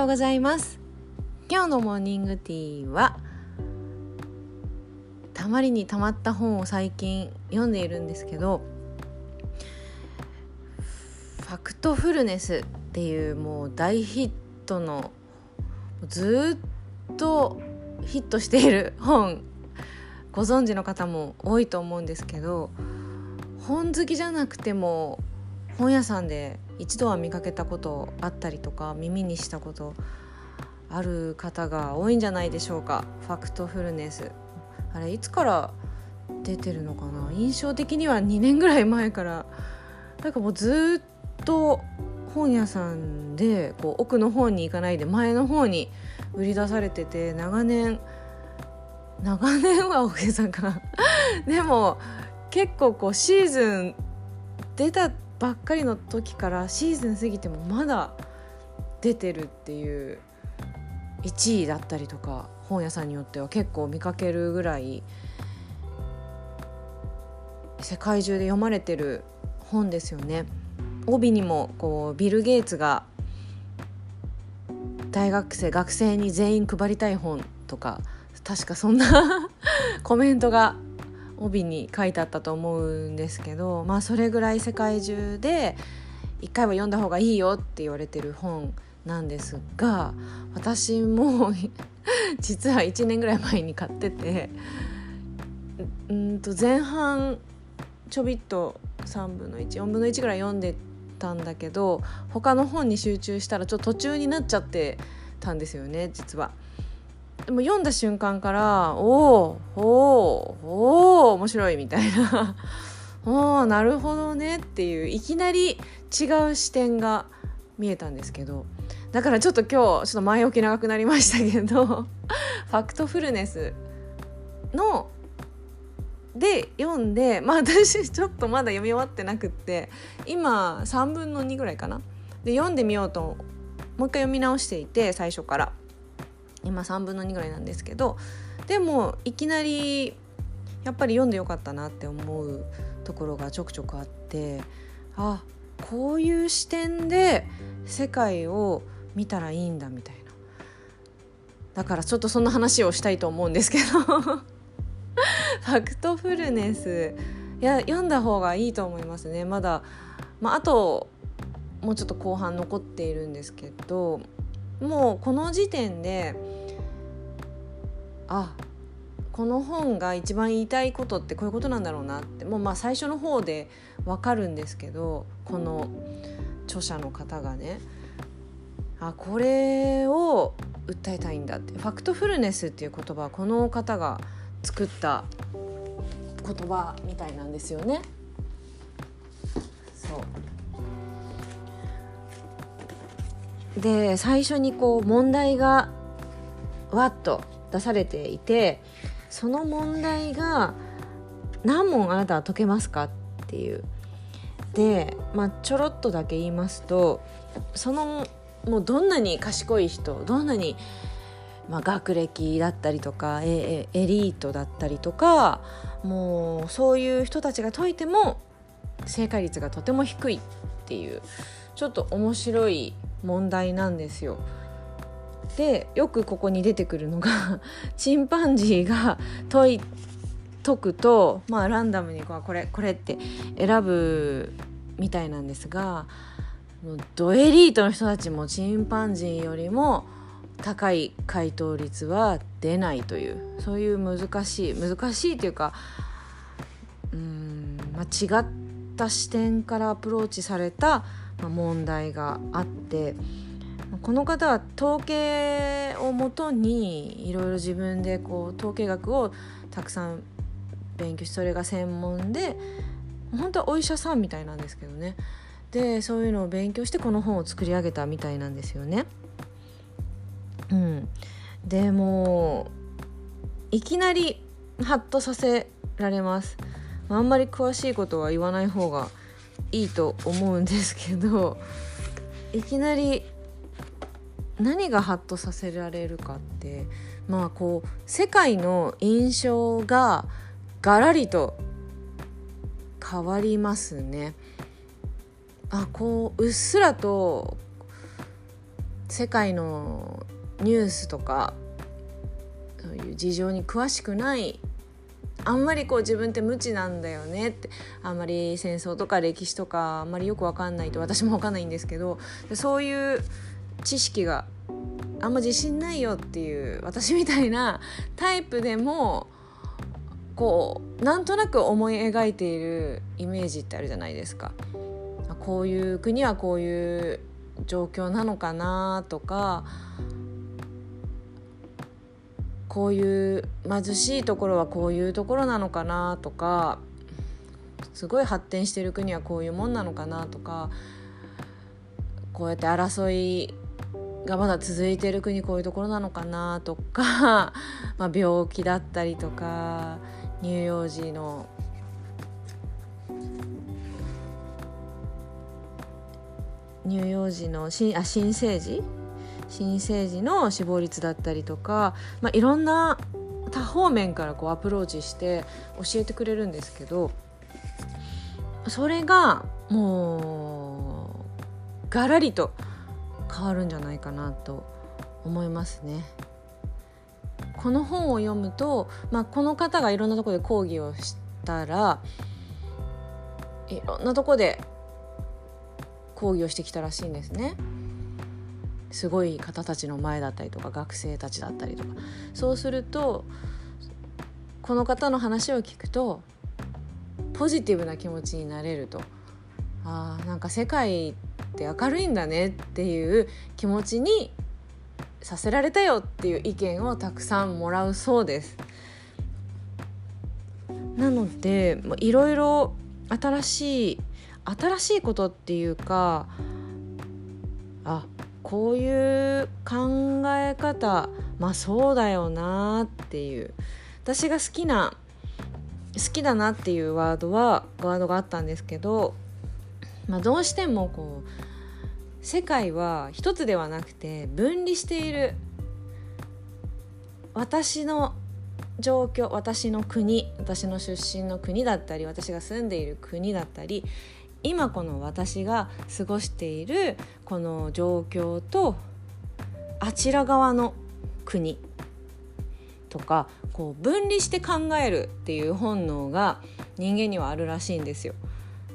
ようございます。今日のモーニングティーはたまりにたまった本を最近読んでいるんですけどファクトフルネスっていうもう大ヒットのずっとヒットしている本ご存知の方も多いと思うんですけど本好きじゃなくても本屋さんで一度は見かけたことあったりとか耳にしたことある方が多いんじゃないでしょうか。ファクトフルネス。あれいつから出てるのかな？印象的には2年ぐらい前から。なんかもうずっと本屋さんでこう奥の方に行かないで前の方に売り出されてて長年長年は大げさかな。でも結構こうシーズン出たばっかりの時からシーズン過ぎてもまだ出てるっていう1位だったりとか本屋さんによっては結構見かけるぐらい世界中で読まれてる本ですよね。帯にもこうビル・ゲイツが大学生学生に全員配りたい本とか確かそんな コメントが帯に書いてあったと思うんですけどまあそれぐらい世界中で一回は読んだ方がいいよって言われてる本なんですが私も 実は1年ぐらい前に買っててうんと前半ちょびっと3分の14分の1ぐらい読んでたんだけど他の本に集中したらちょっと途中になっちゃってたんですよね実は。でも読んだ瞬間からおおおお面白いみたいな。おおなるほどねっていういきなり違う視点が見えたんですけど。だからちょっと今日ちょっと前置き長くなりましたけど ファクトフルネスので読んでまあ私ちょっとまだ読み終わってなくって今3分の2ぐらいかな。で読んでみようともう一回読み直していて最初から。今3分の2ぐらいなんですけどでもいきなりやっぱり読んでよかったなって思うところがちょくちょくあってあこういう視点で世界を見たらいいんだみたいな。だからちょっとそんな話をしたいと思うんですけど。ファクトフルネス。いや読んだ方がいいと思いますね。まだ、まあ、あともうちょっと後半残っているんですけどもうこの時点であこの本が一番言いたいことってこういうことなんだろうなって。もうまあ最初の方で分かるんですけどこの著者の方がね。あこれを訴えたいんだって。ファクトフルネスっていう言葉はこの方が作った言葉みたいなんですよね。そう。で最初にこう問題がわっと出されていてその問題が何問あなたは解けますか？っていうでまあちょろっとだけ言いますとそのもうどんなに賢い人どんなに、まあ、学歴だったりとかエエリートだったりとかもうそういう人たちが解いても正解率がとても低いっていうちょっと面白い問題なんですよ。でよくここに出てくるのが チンパンジーが解い解くとまあランダムにこれこれって選ぶみたいなんですがドエリートの人たちもチンパンジーよりも高い回答率は出ないというそういう難しい難しいというかうん、まあ、違った視点からアプローチされた問題があってこの方は統計をもとにいろいろ自分でこう統計学をたくさん勉強しそれが専門で本当はお医者さんみたいなんですけどねでそういうのを勉強してこの本を作り上げたみたいなんですよね。うん、でもいきなりハッとさせられます。あんまり詳しいことは言わない方がいいと思うんですけどいきなり何がハッとさせられるかってまあこう世界の印象がガラリと変わりますね。あこううっすらと世界のニュースとかそういう事情に詳しくないあんまりこう自分って無知なんだよねってあんまり戦争とか歴史とかあんまりよく分かんないと私も分かんないんですけどそういう知識があんま自信ないよっていう私みたいなタイプでもこうなんとなく思い描いているイメージってあるじゃないですか。こういう国はこういう状況なのかなとかこういう貧しいところはこういうところなのかなとかすごい発展してる国はこういうもんなのかなとかこうやって争いがまだ続いてる国こういうところなのかなとか、まあ、病気だったりとか乳幼児の乳幼児の新あ新生児？新生児の死亡率だったりとか、まあ、いろんな多方面からこうアプローチして教えてくれるんですけどそれがもうガラリと変わるんじゃないかなと思いますね。この本を読むと、まあ、この方がいろんなところで講義をしたらいろんなとこで講義をしてきたらしいんですね。すごい方たちの前だったりとか学生たちだったりとかそうするとこの方の話を聞くとポジティブな気持ちになれるとあなんか世界って明るいんだねっていう気持ちにさせられたよっていう意見をたくさんもらうそうです。なのでいろいろ新しい新しいことっていうかあこういう考え方まあそうだよなっていう私が好きな好きだなっていうワードはワードがあったんですけど、まあ、どうしてもこう世界は一つではなくて分離している。私の状況私の国私の出身の国だったり私が住んでいる国だったり今この私が過ごしているこの状況とあちら側の国とかこう分離して考えるっていう本能が人間にはあるらしいんですよ。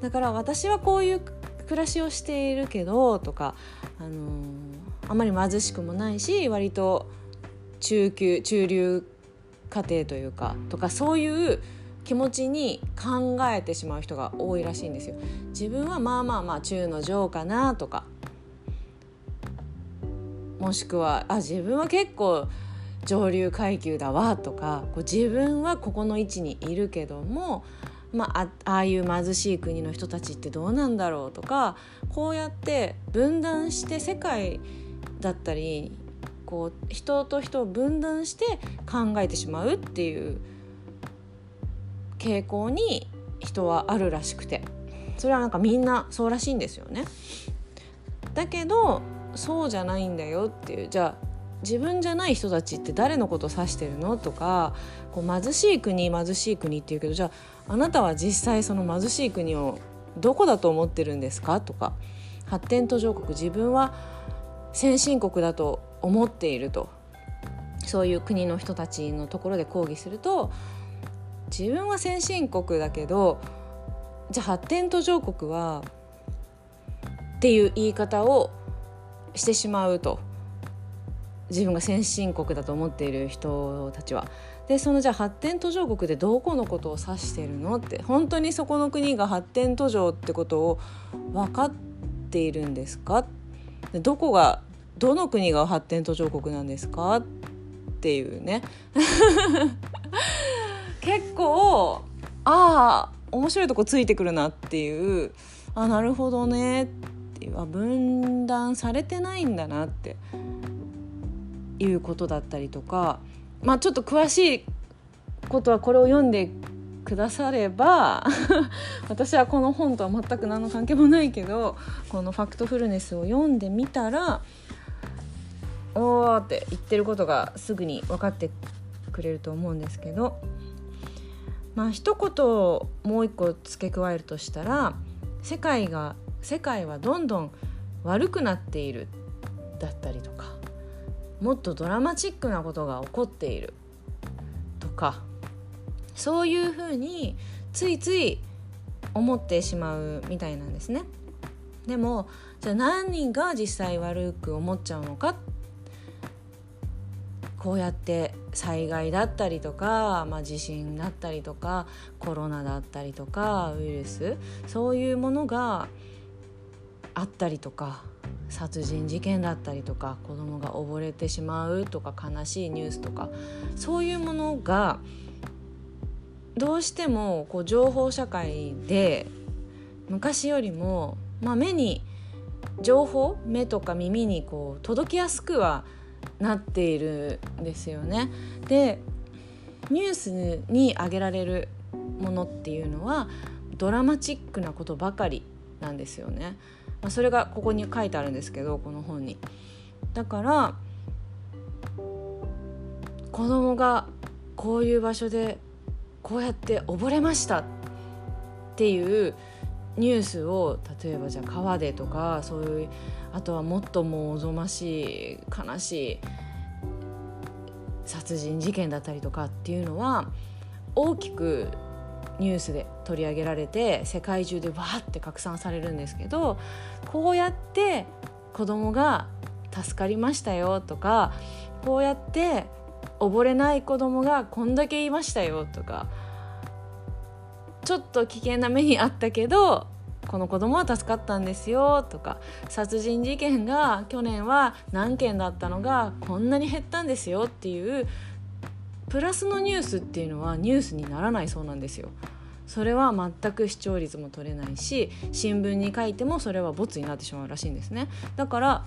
だから私はこういう暮らしをしているけどとか、あのー、あまり貧しくもないし割と中級中流家庭というかとかそういう気持ちに考えてしまう人が多いらしいんですよ。自分はまあまあまあ中の上かなとかもしくはあ自分は結構上流階級だわとかこう自分はここの位置にいるけども、まあ、ああいう貧しい国の人たちってどうなんだろうとかこうやって分断して世界だったりこう人と人を分断して考えてしまうっていう傾向に人はあるらしくてそれはなんかみんなそうらしいんですよね。だけどそうじゃないんだよっていうじゃあ自分じゃない人たちって誰のことを指してるの？とかこう貧しい国貧しい国っていうけどじゃああなたは実際その貧しい国をどこだと思ってるんですか？とか発展途上国自分は先進国だと思っていると。そういう国の人たちのところで抗議すると自分は先進国だけどじゃあ発展途上国はっていう言い方をしてしまうと。自分が先進国だと思っている人たちは。でそのじゃあ発展途上国でどこのことを指してるのって。本当にそこの国が発展途上ってことを分かっているんですか？どこがどの国が発展途上国なんですか？っていうね。結構ああ面白いとこついてくるなっていう。あなるほどね。っていう。あ分断されてないんだなって。いうことだったりとかまあちょっと詳しいことはこれを読んでくだされば 私はこの本とは全く何の関係もないけどこの「ファクトフルネス」を読んでみたらおーって言ってることがすぐに分かってくれると思うんですけどまあ一言もう一個付け加えるとしたら世界が世界はどんどん悪くなっているだったりとかもっとドラマチックなことが起こっているとかそういうふうについつい思ってしまうみたいなんですね。でもじゃあ何が実際悪く思っちゃうのか？こうやって災害だったりとか、まあ、地震だったりとかコロナだったりとかウイルスそういうものがあったりとか殺人事件だったりとか子供が溺れてしまうとか悲しいニュースとかそういうものがどうしてもこう情報社会で昔よりも、まあ、目に情報目とか耳にこう届きやすくはなっているんですよね。でニュースに挙げられるものっていうのはドラマチックなことばかりなんですよね。まあ、それがここに書いてあるんですけどこの本に。だから子供がこういう場所でこうやって溺れましたっていうニュースを例えばじゃあ川でとかそういうあとはもっともうおぞましい悲しい殺人事件だったりとかっていうのは大きくニュースで取り上げられて世界中でわーって拡散されるんですけどこうやって子供が助かりましたよとかこうやって溺れない子供がこんだけいましたよとかちょっと危険な目にあったけどこの子供は助かったんですよとか殺人事件が去年は何件だったのがこんなに減ったんですよっていうプラスのニュースっていうのはニュースにならないそうなんですよ。それは全く視聴率も取れないし新聞に書いてもそれはボツになってしまうらしいんですね。だから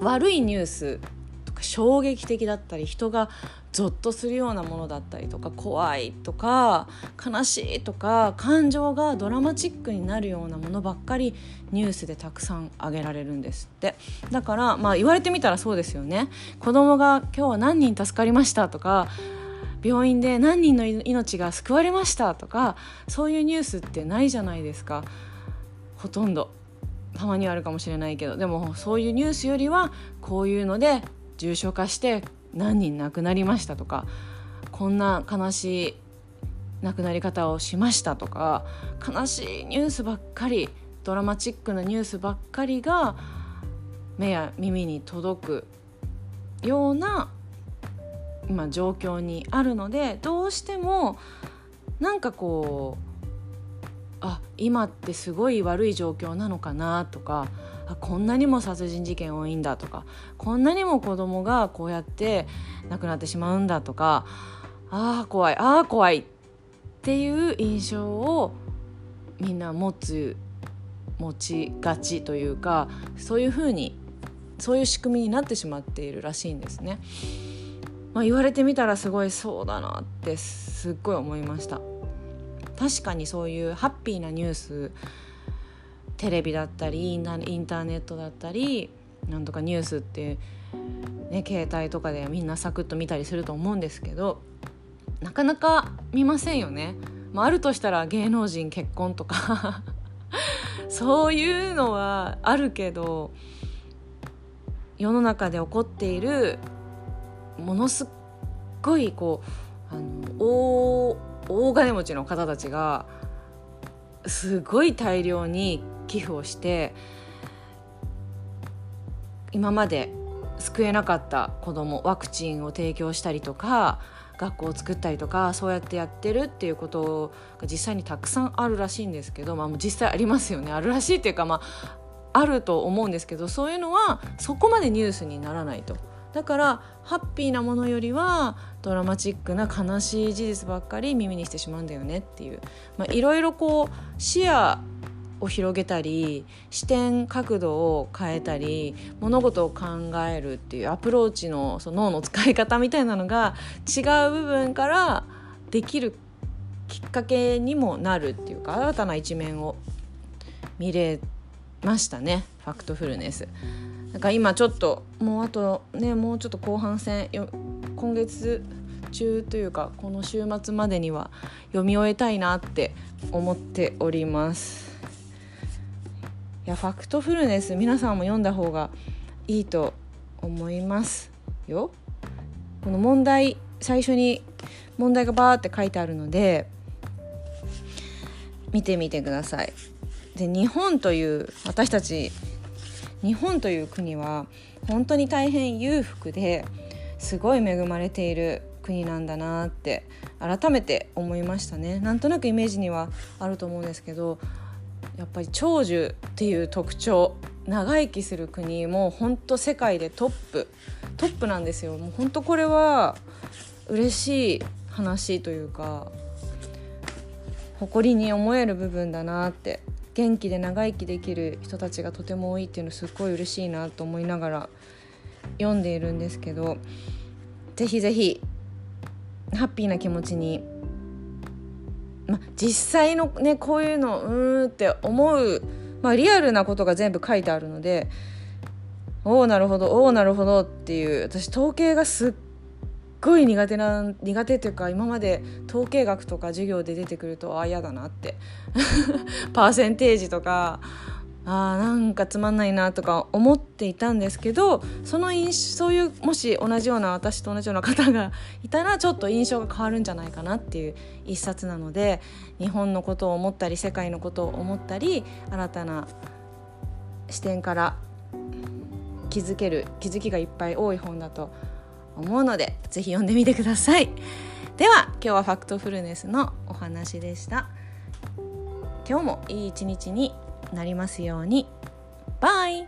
悪いニュースとか衝撃的だったり人がゾッとするようなものだったりとか怖いとか悲しいとか感情がドラマチックになるようなものばっかりニュースでたくさん挙げられるんですって。だからまあ言われてみたらそうですよね。子供が今日は何人助かりました？とか病院で何人の命が救われましたとかそういうニュースってないじゃないですか。ほとんど。たまにはあるかもしれないけど。でもそういうニュースよりはこういうので重症化して何人亡くなりましたとかこんな悲しい亡くなり方をしましたとか悲しいニュースばっかりドラマチックなニュースばっかりが目や耳に届くような今状況にあるのでどうしてもなんかこうあ今ってすごい悪い状況なのかなとかあこんなにも殺人事件多いんだとかこんなにも子供がこうやって亡くなってしまうんだとかああ怖いああ怖いっていう印象をみんな持つ持ちがちというかそういうふうにそういう仕組みになってしまっているらしいんですね。まあ、言われてみたらすごいそうだなってすっごい思いました確かにそういうハッピーなニューステレビだったりインターネットだったりなんとかニュースってね携帯とかでみんなサクッと見たりすると思うんですけどなかなか見ませんよね。まあ、あるとしたら芸能人結婚とか そういうのはあるけど世の中で起こっているものすっごいこうあの大金持ちの方たちがすごい大量に寄付をして今まで救えなかった子どもワクチンを提供したりとか学校を作ったりとかそうやってやってるっていうことが実際にたくさんあるらしいんですけど、まあ、実際ありますよねあるらしいっていうか、まあ、あると思うんですけどそういうのはそこまでニュースにならないと。だからハッピーなものよりはドラマチックな悲しい事実ばっかり耳にしてしまうんだよねっていういろいろこう視野を広げたり視点角度を変えたり物事を考えるっていうアプローチのその脳の使い方みたいなのが違う部分からできるきっかけにもなるっていうか新たな一面を見れましたねファクトフルネス。なんか今ちょっともうあとねもうちょっと後半戦今月中というかこの週末までには読み終えたいなって思っておりますいやファクトフルネス皆さんも読んだ方がいいと思いますよ。この問題最初に問題がバーって書いてあるので見てみてください。で日本という私たち日本という国は本当に大変裕福ですごい恵まれている国なんだなって改めて思いましたね。なんとなくイメージにはあると思うんですけどやっぱり長寿っていう特徴長生きする国も本当世界でトップ。トップなんですよ。もう本当これは嬉しい話というか誇りに思える部分だなって元気で長生きできる人たちがとても多いっていうのすっごい嬉しいなと思いながら読んでいるんですけどぜひぜひハッピーな気持ちに、ま、実際のねこういうのうーんって思う、ま、リアルなことが全部書いてあるのでおおなるほどおおなるほどっていう私統計がすっごい苦手な苦手というか今まで統計学とか授業で出てくるとああ嫌だなって。パーセンテージとかあーなんかつまんないなとか思っていたんですけどその印そういうもし同じような私と同じような方がいたらちょっと印象が変わるんじゃないかなっていう一冊なので日本のことを思ったり世界のことを思ったり新たな視点から気づける気づきがいっぱい多い本だと思うのでぜひ読んでみてください。では今日はファクトフルネスのお話でした。今日もいい一日になりますように。バイ。